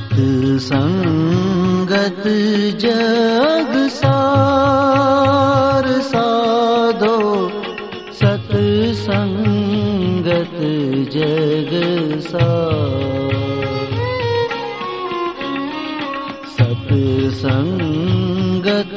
सत्सङ्गत जग सार साधो। सत्सङ्गत जग सत्सङ्गत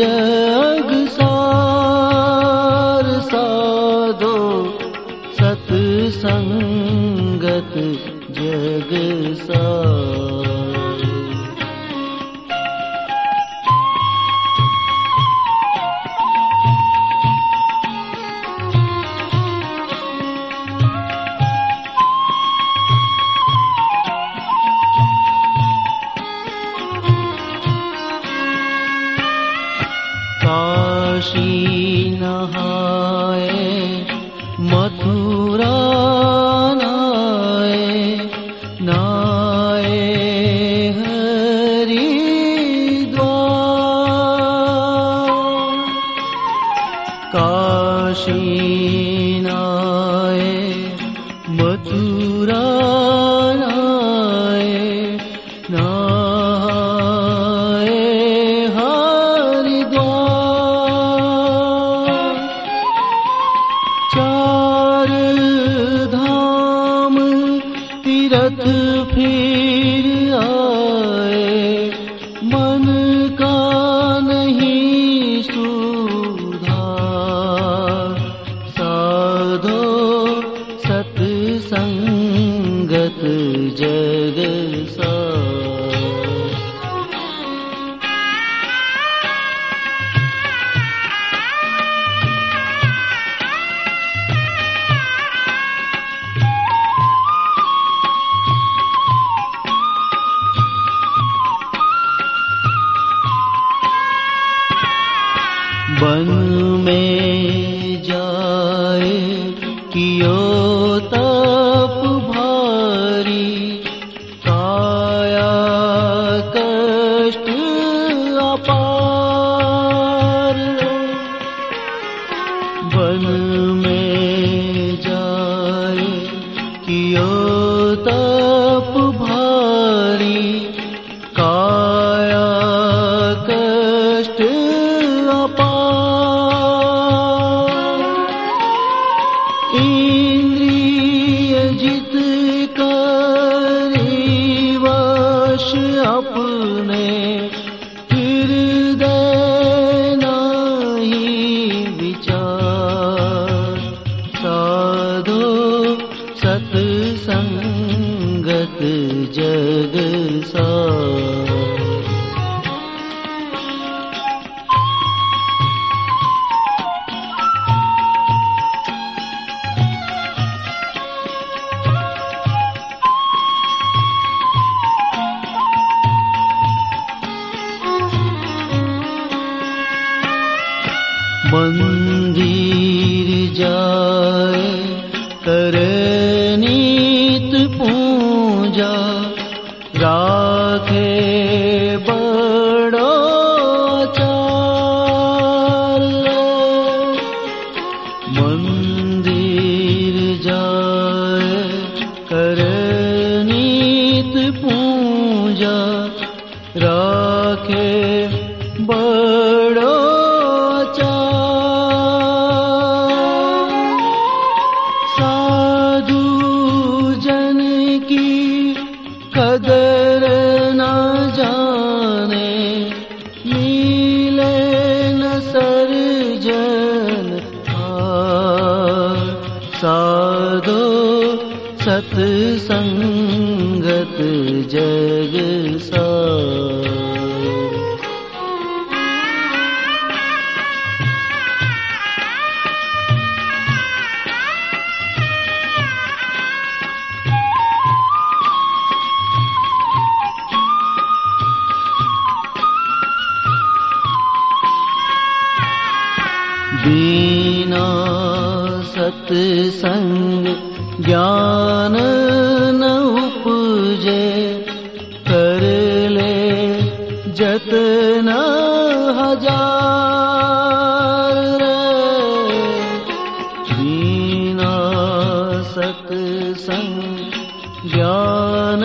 जग सार साधो। सत्सङ्गत जग काशी काशी नाए मथुरा जग सार वन में जाए कियो जग सार मंदिर जाए करे नीत पूजा राखे बड़ो चार मंदिर जाए करे नीत पूजा राखे की कदर न जाने मिले न सर्जन हार साधो सत्संगत जग सार बिना सत्संग ज्ञान न उपजे कर ले जतन हजार रे। बिना सत्संग ज्ञान